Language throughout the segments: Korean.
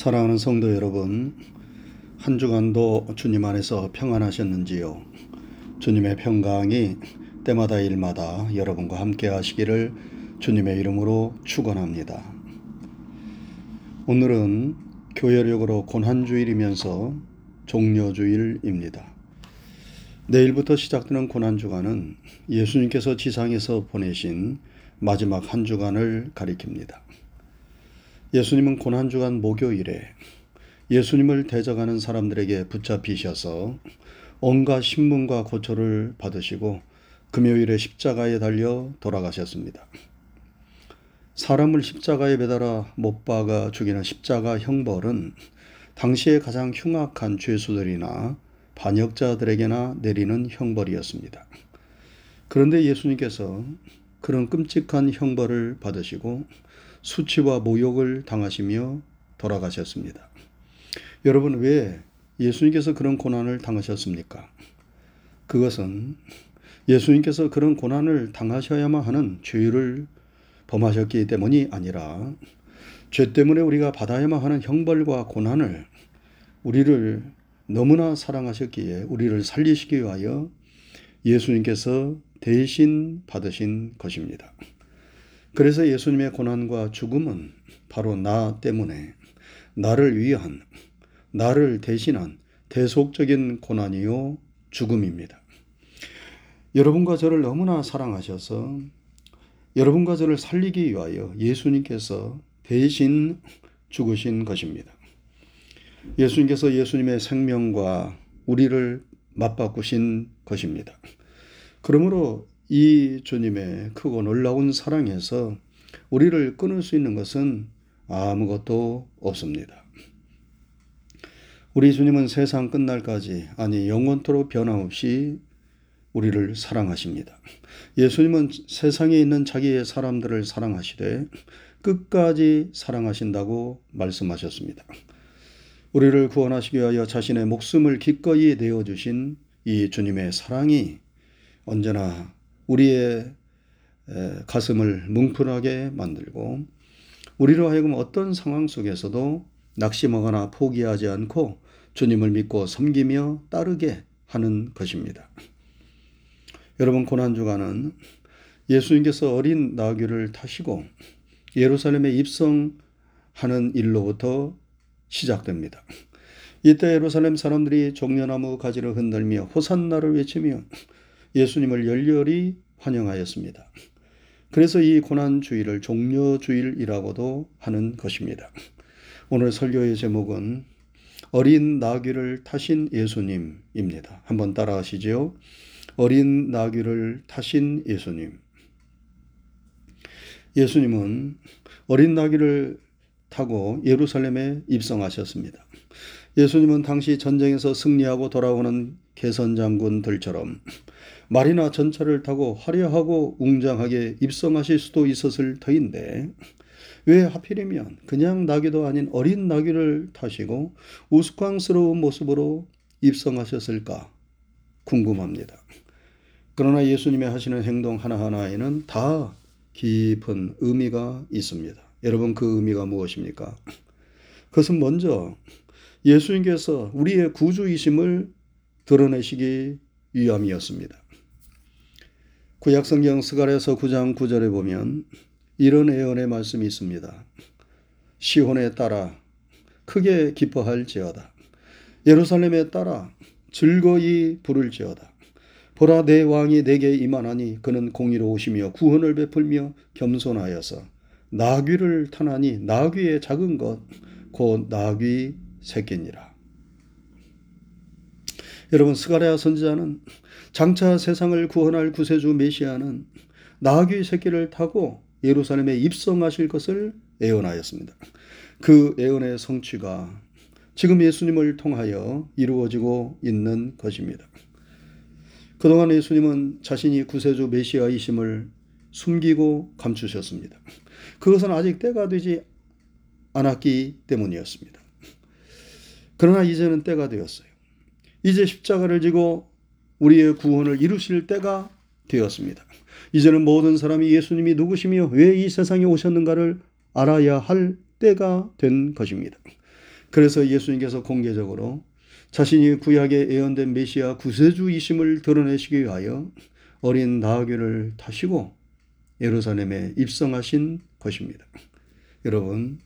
사랑하는 성도 여러분, 한 주간도 주님 안에서 평안하셨는지요? 주님의 평강이 때마다 일마다 여러분과 함께 하시기를 주님의 이름으로 축원합니다. 오늘은 교회력으로 고난주일이면서 종료주일입니다. 내일부터 시작되는 고난주간은 예수님께서 지상에서 보내신 마지막 한 주간을 가리킵니다. 예수님은 고난주간 목요일에 예수님을 대적하는 사람들에게 붙잡히셔서 온갖 신문과 고초를 받으시고 금요일에 십자가에 달려 돌아가셨습니다. 사람을 십자가에 매달아 못 박아 죽이는 십자가 형벌은 당시에 가장 흉악한 죄수들이나 반역자들에게나 내리는 형벌이었습니다. 그런데 예수님께서 그런 끔찍한 형벌을 받으시고 수치와 모욕을 당하시며 돌아가셨습니다. 여러분, 왜 예수님께서 그런 고난을 당하셨습니까? 그것은 예수님께서 그런 고난을 당하셔야만 하는 죄를 범하셨기 때문이 아니라 죄 때문에 우리가 받아야만 하는 형벌과 고난을 우리를 너무나 사랑하셨기에 우리를 살리시기 위하여 예수님께서 대신 받으신 것입니다. 그래서 예수님의 고난과 죽음은 바로 나 때문에 나를 위한, 나를 대신한 대속적인 고난이요, 죽음입니다. 여러분과 저를 너무나 사랑하셔서 여러분과 저를 살리기 위하여 예수님께서 대신 죽으신 것입니다. 예수님께서 예수님의 생명과 우리를 맞바꾸신 것입니다. 그러므로 이 주님의 크고 놀라운 사랑에서 우리를 끊을 수 있는 것은 아무것도 없습니다. 우리 주님은 세상 끝날까지 아니 영원토록 변함없이 우리를 사랑하십니다. 예수님은 세상에 있는 자기의 사람들을 사랑하시되 끝까지 사랑하신다고 말씀하셨습니다. 우리를 구원하시기 위하여 자신의 목숨을 기꺼이 내어주신 이 주님의 사랑이 언제나 우리의 가슴을 뭉클하게 만들고 우리로 하여금 어떤 상황 속에서도 낙심하거나 포기하지 않고 주님을 믿고 섬기며 따르게 하는 것입니다. 여러분 고난 주간은 예수님께서 어린 나귀를 타시고 예루살렘에 입성하는 일로부터 시작됩니다. 이때 예루살렘 사람들이 종려나무 가지를 흔들며 호산나를 외치며 예수님을 열렬히 환영하였습니다. 그래서 이 고난주일을 종려주일이라고도 하는 것입니다. 오늘 설교의 제목은 어린 나귀를 타신 예수님입니다. 한번 따라하시죠. 어린 나귀를 타신 예수님. 예수님은 어린 나귀를 타고 예루살렘에 입성하셨습니다. 예수님은 당시 전쟁에서 승리하고 돌아오는 개선 장군들처럼 말이나 전차를 타고 화려하고 웅장하게 입성하실 수도 있었을 터인데 왜 하필이면 그냥 나귀도 아닌 어린 나귀를 타시고 우스꽝스러운 모습으로 입성하셨을까 궁금합니다. 그러나 예수님의 하시는 행동 하나하나에는 다 깊은 의미가 있습니다. 여러분 그 의미가 무엇입니까? 그것은 먼저 예수님께서 우리의 구주이심을 드러내시기 위함이었습니다. 구약성경 스가랴서 9장 9절에 보면 이런 예언의 말씀이 있습니다. 시혼에 따라 크게 기뻐할지어다. 예루살렘에 따라 즐거이 부를지어다. 보라 내 왕이 내게 임하나니 그는 공의로우시며 구원을 베풀며 겸손하여서 나귀를 타나니 나귀의 작은 것 곧 나귀 새끼니라. 여러분 스가랴 선지자는 장차 세상을 구원할 구세주 메시아는 나귀 새끼를 타고 예루살렘에 입성하실 것을 예언하였습니다. 그 예언의 성취가 지금 예수님을 통하여 이루어지고 있는 것입니다. 그동안 예수님은 자신이 구세주 메시아이심을 숨기고 감추셨습니다. 그것은 아직 때가 되지 않았기 때문이었습니다. 그러나 이제는 때가 되었어요. 이제 십자가를 지고 우리의 구원을 이루실 때가 되었습니다. 이제는 모든 사람이 예수님이 누구시며 왜 이 세상에 오셨는가를 알아야 할 때가 된 것입니다. 그래서 예수님께서 공개적으로 자신이 구약에 예언된 메시아 구세주이심을 드러내시기 위하여 어린 나귀를 타시고 예루살렘에 입성하신 것입니다. 여러분,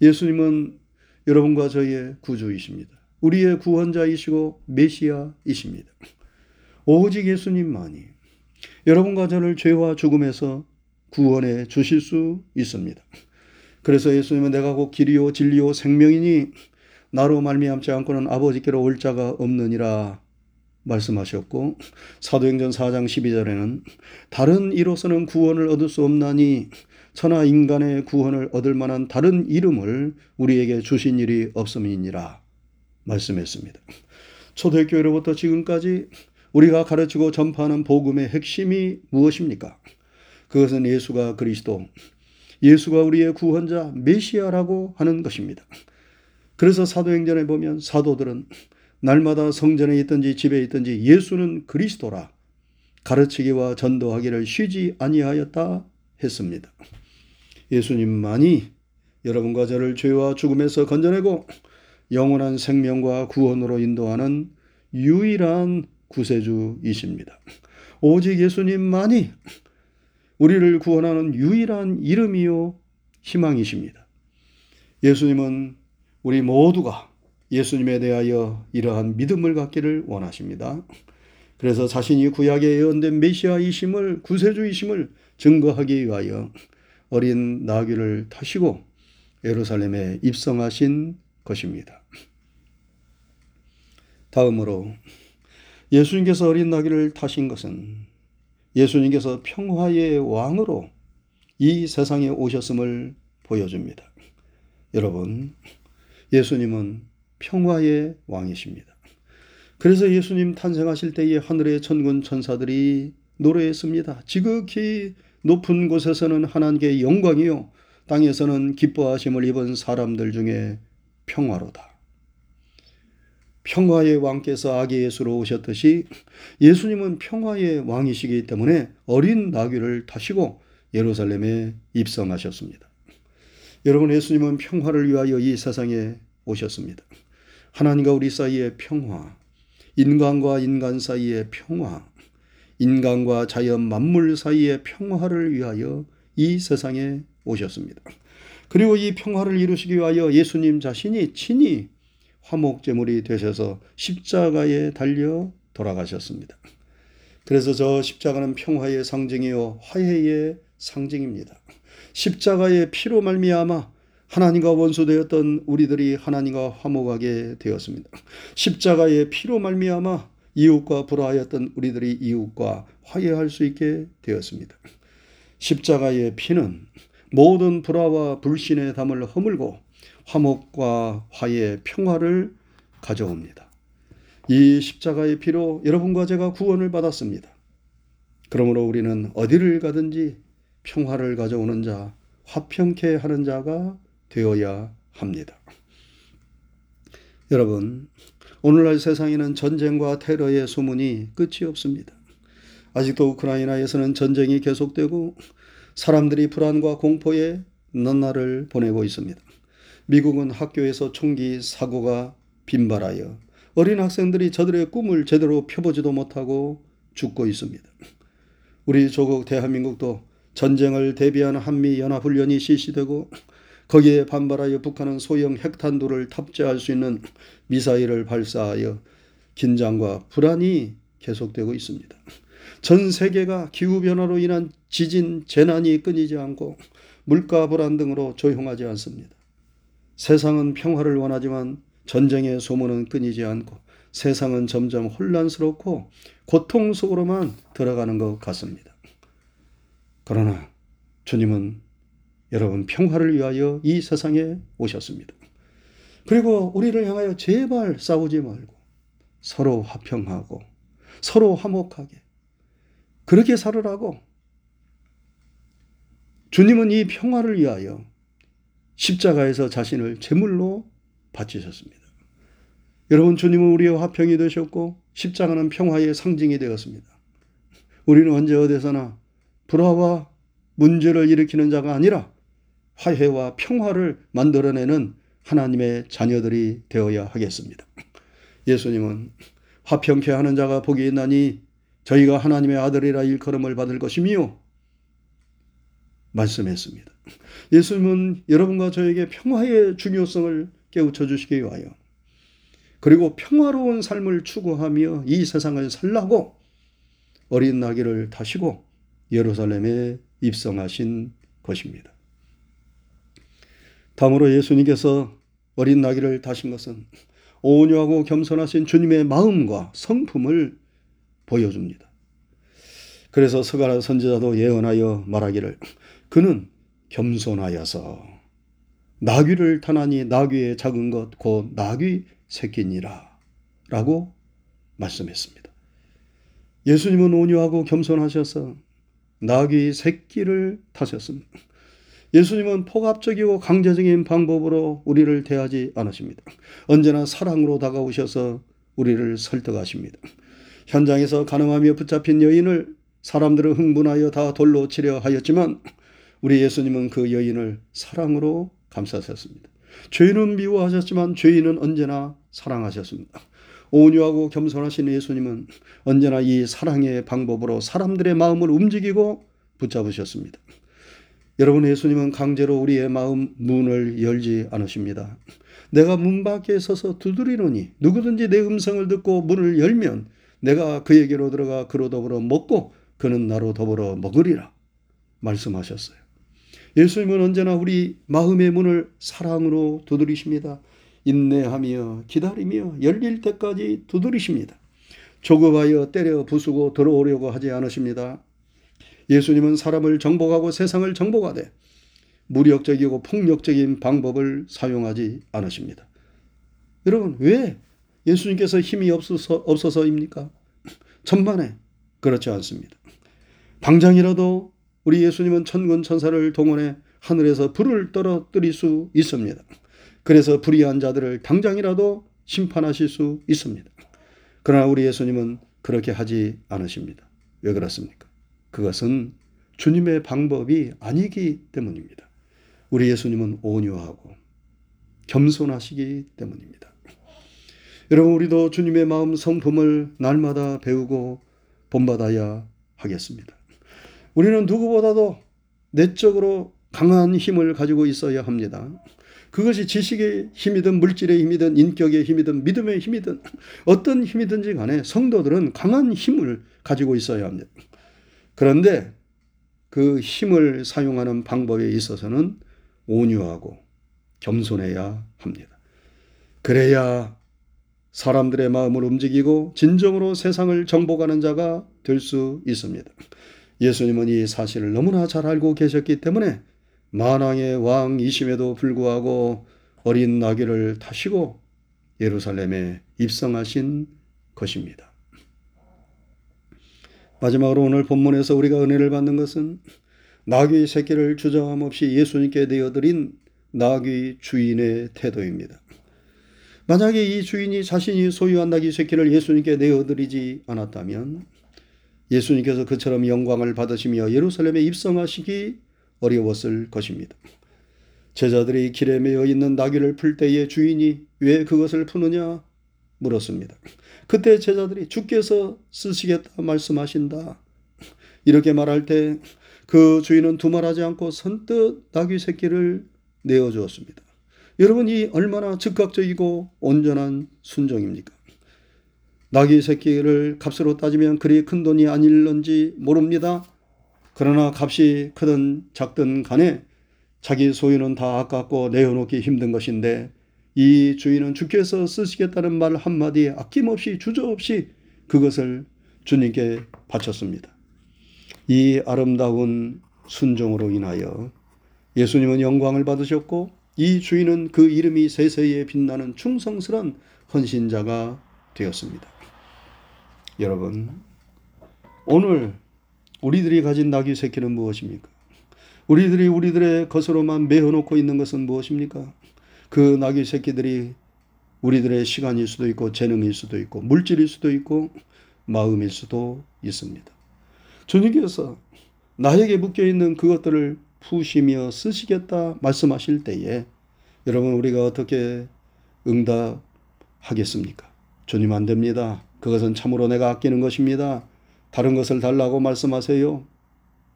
예수님은 여러분과 저희의 구주이십니다. 우리의 구원자이시고 메시아이십니다. 오직 예수님만이 여러분과 저를 죄와 죽음에서 구원해 주실 수 있습니다. 그래서 예수님은 내가 곧 길이요 진리요 생명이니 나로 말미암지 않고는 아버지께로 올 자가 없느니라 말씀하셨고 사도행전 4장 12절에는 다른 이로서는 구원을 얻을 수 없나니 천하 인간의 구원을 얻을 만한 다른 이름을 우리에게 주신 일이 없음이니라 말씀했습니다. 초대교회로부터 지금까지 우리가 가르치고 전파하는 복음의 핵심이 무엇입니까? 그것은 예수가 그리스도, 예수가 우리의 구원자 메시아라고 하는 것입니다. 그래서 사도행전에 보면 사도들은 날마다 성전에 있든지 집에 있든지 예수는 그리스도라 가르치기와 전도하기를 쉬지 아니하였다 했습니다. 예수님만이 여러분과 저를 죄와 죽음에서 건져내고 영원한 생명과 구원으로 인도하는 유일한 구세주이십니다. 오직 예수님만이 우리를 구원하는 유일한 이름이요 희망이십니다. 예수님은 우리 모두가 예수님에 대하여 이러한 믿음을 갖기를 원하십니다. 그래서 자신이 구약에 예언된 메시아이심을 구세주이심을 증거하기 위하여 어린 나귀를 타시고 예루살렘에 입성하신 것입니다. 다음으로 예수님께서 어린 나귀를 타신 것은 예수님께서 평화의 왕으로 이 세상에 오셨음을 보여줍니다. 여러분, 예수님은 평화의 왕이십니다. 그래서 예수님 탄생하실 때에 하늘의 천군 천사들이 노래했습니다. 지극히 높은 곳에서는 하나님께 영광이요 땅에서는 기뻐하심을 입은 사람들 중에 평화로다. 평화의 왕께서 아기 예수로 오셨듯이 예수님은 평화의 왕이시기 때문에 어린 나귀를 타시고 예루살렘에 입성하셨습니다. 여러분 예수님은 평화를 위하여 이 세상에 오셨습니다. 하나님과 우리 사이의 평화, 인간과 인간 사이의 평화, 인간과 자연 만물 사이의 평화를 위하여 이 세상에 오셨습니다. 그리고 이 평화를 이루시기 위하여 예수님 자신이 친히 화목제물이 되셔서 십자가에 달려 돌아가셨습니다. 그래서 저 십자가는 평화의 상징이요 화해의 상징입니다. 십자가의 피로 말미암아 하나님과 원수되었던 우리들이 하나님과 화목하게 되었습니다. 십자가의 피로 말미암아 이웃과 불화하였던 우리들이 이웃과 화해할 수 있게 되었습니다. 십자가의 피는 모든 불화와 불신의 담을 허물고 화목과 화해, 평화를 가져옵니다. 이 십자가의 피로 여러분과 제가 구원을 받았습니다. 그러므로 우리는 어디를 가든지 평화를 가져오는 자, 화평케 하는 자가 되어야 합니다. 여러분, 오늘날 세상에는 전쟁과 테러의 소문이 끝이 없습니다. 아직도 우크라이나에서는 전쟁이 계속되고 사람들이 불안과 공포에 너날을 보내고 있습니다. 미국은 학교에서 총기 사고가 빈발하여 어린 학생들이 저들의 꿈을 제대로 펴보지도 못하고 죽고 있습니다. 우리 조국 대한민국도 전쟁을 대비하는 한미연합훈련이 실시되고 거기에 반발하여 북한은 소형 핵탄두를 탑재할 수 있는 미사일을 발사하여 긴장과 불안이 계속되고 있습니다. 전 세계가 기후변화로 인한 지진, 재난이 끊이지 않고 물가 불안 등으로 조용하지 않습니다. 세상은 평화를 원하지만 전쟁의 소문은 끊이지 않고 세상은 점점 혼란스럽고 고통 속으로만 들어가는 것 같습니다. 그러나 주님은 여러분 평화를 위하여 이 세상에 오셨습니다. 그리고 우리를 향하여 제발 싸우지 말고 서로 화평하고 서로 화목하게 그렇게 살으라고 주님은 이 평화를 위하여 십자가에서 자신을 제물로 바치셨습니다. 여러분 주님은 우리의 화평이 되셨고 십자가는 평화의 상징이 되었습니다. 우리는 언제 어디서나 불화와 문제를 일으키는 자가 아니라 화해와 평화를 만들어내는 하나님의 자녀들이 되어야 하겠습니다. 예수님은 화평케 하는 자가 복이 있나니 저희가 하나님의 아들이라 일컬음을 받을 것이며 말씀했습니다. 예수님은 여러분과 저에게 평화의 중요성을 깨우쳐 주시기 위하여 그리고 평화로운 삶을 추구하며 이 세상을 살라고 어린 나귀를 타시고 예루살렘에 입성하신 것입니다. 다음으로 예수님께서 어린 나귀를 타신 것은 온유하고 겸손하신 주님의 마음과 성품을 보여줍니다. 그래서 서가라 선지자도 예언하여 말하기를 그는 겸손하여서 나귀를 타나니 나귀의 작은 것 곧 나귀 새끼니라 라고 말씀했습니다. 예수님은 온유하고 겸손하셔서 나귀 새끼를 타셨습니다. 예수님은 폭압적이고 강제적인 방법으로 우리를 대하지 않으십니다. 언제나 사랑으로 다가오셔서 우리를 설득하십니다. 현장에서 가늠하며 붙잡힌 여인을 사람들은 흥분하여 다 돌로 치려 하였지만 우리 예수님은 그 여인을 사랑으로 감싸셨습니다. 죄인은 미워하셨지만 죄인은 언제나 사랑하셨습니다. 온유하고 겸손하신 예수님은 언제나 이 사랑의 방법으로 사람들의 마음을 움직이고 붙잡으셨습니다. 여러분 예수님은 강제로 우리의 마음 문을 열지 않으십니다. 내가 문 밖에 서서 두드리노니 누구든지 내 음성을 듣고 문을 열면 내가 그에게로 들어가 그로 더불어 먹고 그는 나로 더불어 먹으리라 말씀하셨어요. 예수님은 언제나 우리 마음의 문을 사랑으로 두드리십니다. 인내하며 기다리며 열릴 때까지 두드리십니다. 조급하여 때려 부수고 들어오려고 하지 않으십니다. 예수님은 사람을 정복하고 세상을 정복하되 무력적이고 폭력적인 방법을 사용하지 않으십니다. 여러분, 왜 예수님께서 힘이 없어서, 없어서입니까? 천만에 그렇지 않습니다. 당장이라도 우리 예수님은 천군 천사를 동원해 하늘에서 불을 떨어뜨릴 수 있습니다. 그래서 불의한 자들을 당장이라도 심판하실 수 있습니다. 그러나 우리 예수님은 그렇게 하지 않으십니다. 왜 그렇습니까? 그것은 주님의 방법이 아니기 때문입니다. 우리 예수님은 온유하고 겸손하시기 때문입니다. 여러분, 우리도 주님의 마음 성품을 날마다 배우고 본받아야 하겠습니다. 우리는 누구보다도 내적으로 강한 힘을 가지고 있어야 합니다. 그것이 지식의 힘이든 물질의 힘이든 인격의 힘이든 믿음의 힘이든 어떤 힘이든지 간에 성도들은 강한 힘을 가지고 있어야 합니다. 그런데 그 힘을 사용하는 방법에 있어서는 온유하고 겸손해야 합니다. 그래야 사람들의 마음을 움직이고 진정으로 세상을 정복하는 자가 될 수 있습니다. 예수님은 이 사실을 너무나 잘 알고 계셨기 때문에 만왕의 왕이심에도 불구하고 어린 나귀를 타시고 예루살렘에 입성하신 것입니다. 마지막으로 오늘 본문에서 우리가 은혜를 받는 것은 나귀 새끼를 주저함 없이 예수님께 내어드린 나귀 주인의 태도입니다. 만약에 이 주인이 자신이 소유한 나귀 새끼를 예수님께 내어드리지 않았다면 예수님께서 그처럼 영광을 받으시며 예루살렘에 입성하시기 어려웠을 것입니다. 제자들이 길에 매여 있는 나귀를 풀 때에 주인이 왜 그것을 푸느냐 물었습니다. 그때 제자들이 주께서 쓰시겠다 말씀하신다. 이렇게 말할 때 그 주인은 두말하지 않고 선뜻 나귀 새끼를 내어 주었습니다. 여러분 이 얼마나 즉각적이고 온전한 순종입니까? 나귀 새끼를 값으로 따지면 그리 큰 돈이 아닐런지 모릅니다. 그러나 값이 크든 작든 간에 자기 소유는 다 아깝고 내어놓기 힘든 것인데 이 주인은 주께서 쓰시겠다는 말 한마디에 아낌없이 주저없이 그것을 주님께 바쳤습니다. 이 아름다운 순종으로 인하여 예수님은 영광을 받으셨고 이 주인은 그 이름이 세세에 빛나는 충성스런 헌신자가 되었습니다. 여러분, 오늘 우리들이 가진 낙이 새끼는 무엇입니까? 우리들이 우리들의 것으로만 메어놓고 있는 것은 무엇입니까? 그 낙이 새끼들이 우리들의 시간일 수도 있고 재능일 수도 있고 물질일 수도 있고 마음일 수도 있습니다. 주님께서 나에게 묶여 있는 그것들을 푸시며 쓰시겠다 말씀하실 때에 여러분 우리가 어떻게 응답하겠습니까? 주님 안 됩니다. 그것은 참으로 내가 아끼는 것입니다. 다른 것을 달라고 말씀하세요.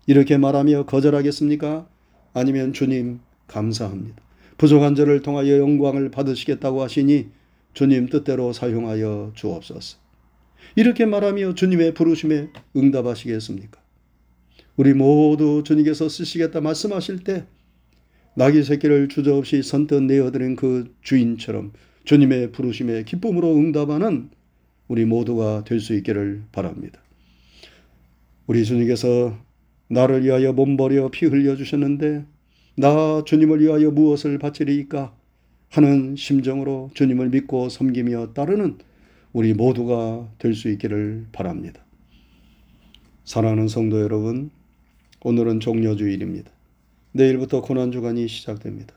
이렇게 말하며 거절하겠습니까? 아니면 주님 감사합니다. 부족한 저를 통하여 영광을 받으시겠다고 하시니 주님 뜻대로 사용하여 주옵소서. 이렇게 말하며 주님의 부르심에 응답하시겠습니까? 우리 모두 주님께서 쓰시겠다 말씀하실 때 나귀 새끼를 주저없이 선뜻 내어드린 그 주인처럼 주님의 부르심에 기쁨으로 응답하는 우리 모두가 될 수 있기를 바랍니다. 우리 주님께서 나를 위하여 몸버려 피 흘려 주셨는데 나 주님을 위하여 무엇을 바치리이까 하는 심정으로 주님을 믿고 섬기며 따르는 우리 모두가 될 수 있기를 바랍니다. 사랑하는 성도 여러분, 오늘은 종료주일입니다. 내일부터 고난주간이 시작됩니다.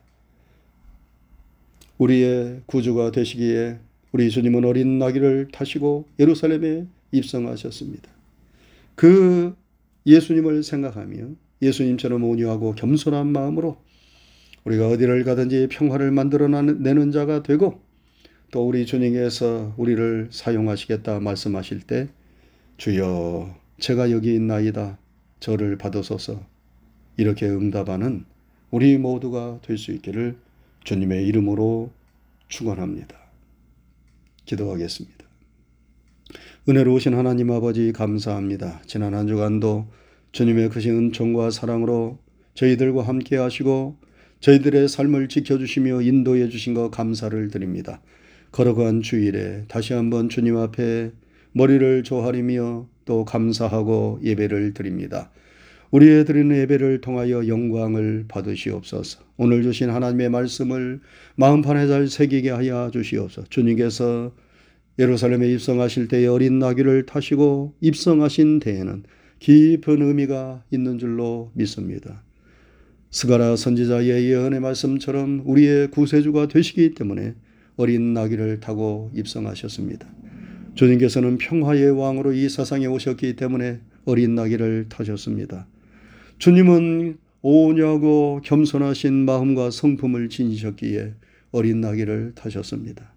우리의 구주가 되시기에 우리 주님은 어린 나귀를 타시고 예루살렘에 입성하셨습니다. 그 예수님을 생각하며 예수님처럼 온유하고 겸손한 마음으로 우리가 어디를 가든지 평화를 만들어내는 자가 되고 또 우리 주님께서 우리를 사용하시겠다 말씀하실 때 주여 제가 여기 있나이다 저를 받으소서 이렇게 응답하는 우리 모두가 될 수 있기를 주님의 이름으로 축원합니다. 기도하겠습니다. 은혜로우신 하나님 아버지 감사합니다. 지난 한 주간도 주님의 크신 은총과 사랑으로 저희들과 함께 하시고 저희들의 삶을 지켜주시며 인도해 주신 것 감사를 드립니다. 걸어간 주일에 다시 한번 주님 앞에 머리를 조아리며 또 감사하고 예배를 드립니다. 우리의 드리는 예배를 통하여 영광을 받으시옵소서. 오늘 주신 하나님의 말씀을 마음판에 잘 새기게 하여 주시옵소서. 주님께서 예루살렘에 입성하실 때에 어린 나귀를 타시고 입성하신 데에는 깊은 의미가 있는 줄로 믿습니다. 스가라 선지자의 예언의 말씀처럼 우리의 구세주가 되시기 때문에 어린 나귀를 타고 입성하셨습니다. 주님께서는 평화의 왕으로 이 세상에 오셨기 때문에 어린 나귀를 타셨습니다. 주님은 오냐고 겸손하신 마음과 성품을 지니셨기에 어린 나귀를 타셨습니다.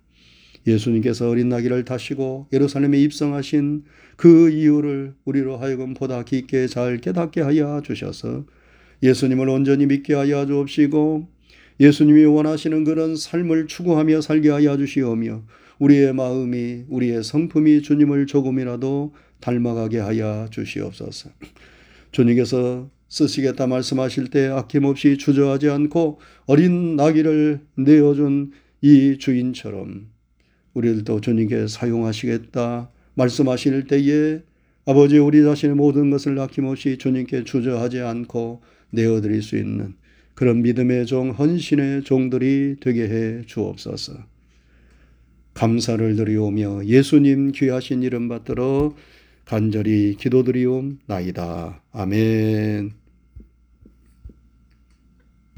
예수님께서 어린 나귀를 타시고 예루살렘에 입성하신 그 이유를 우리로 하여금 보다 깊게 잘 깨닫게 하여 주셔서 예수님을 온전히 믿게 하여 주옵시고 예수님이 원하시는 그런 삶을 추구하며 살게 하여 주시오며 우리의 마음이 우리의 성품이 주님을 조금이라도 닮아가게 하여 주시옵소서. 주님께서 쓰시겠다 말씀하실 때 아낌없이 주저하지 않고 어린 나귀를 내어준 이 주인처럼 우리들도 주님께 사용하시겠다 말씀하실 때에 아버지 우리 자신의 모든 것을 아낌없이 주님께 주저하지 않고 내어드릴 수 있는 그런 믿음의 종, 헌신의 종들이 되게 해 주옵소서. 감사를 드리오며 예수님 귀하신 이름 받들어 간절히 기도드리옵나이다. 아멘.